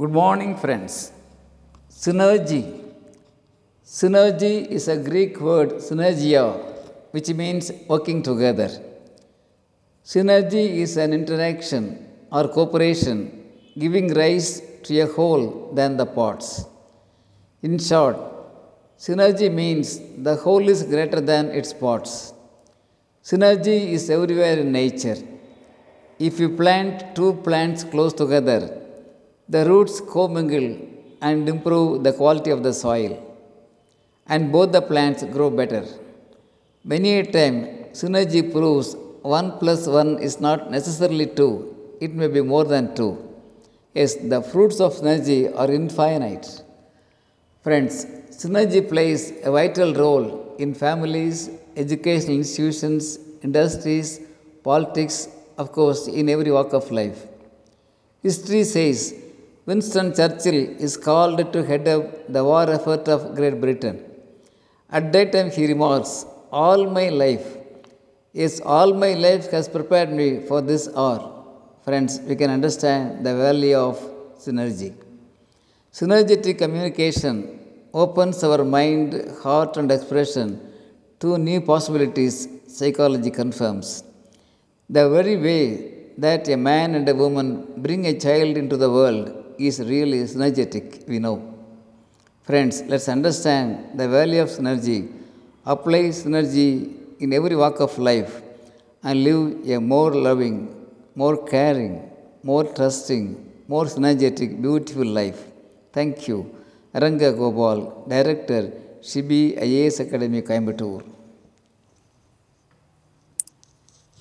Good morning, friends. Synergy. Synergy is a Greek word, synergia, which means working together. Synergy is an interaction or cooperation giving rise to a whole than the parts. In short, synergy means the whole is greater than its parts. Synergy is everywhere in nature. If you plant two plants close together, the roots commingle and improve the quality of the soil, and both the plants grow better. Many a time, synergy proves 1 plus 1 is not necessarily 2, it may be more than 2. Yes, the fruits of synergy are infinite. Friends, synergy plays a vital role in families, educational institutions, industries, politics, of course, in every walk of life. History says Winston Churchill is called to head up the war effort of Great Britain. At that time, he remarks, All my life, yes, all my life has prepared me for this hour. Friends, we can understand the value of synergy. Synergetic communication opens our mind, heart, and expression to new possibilities, psychology confirms. The very way that a man and a woman bring a child into the world is really synergetic, we know. Friends, let's understand the value of synergy, apply synergy in every walk of life, and live a more loving, more caring, more trusting, more synergetic, beautiful life. Thank you. Aranga Gopal, Director, Shibi IAS Academy, Coimbatore.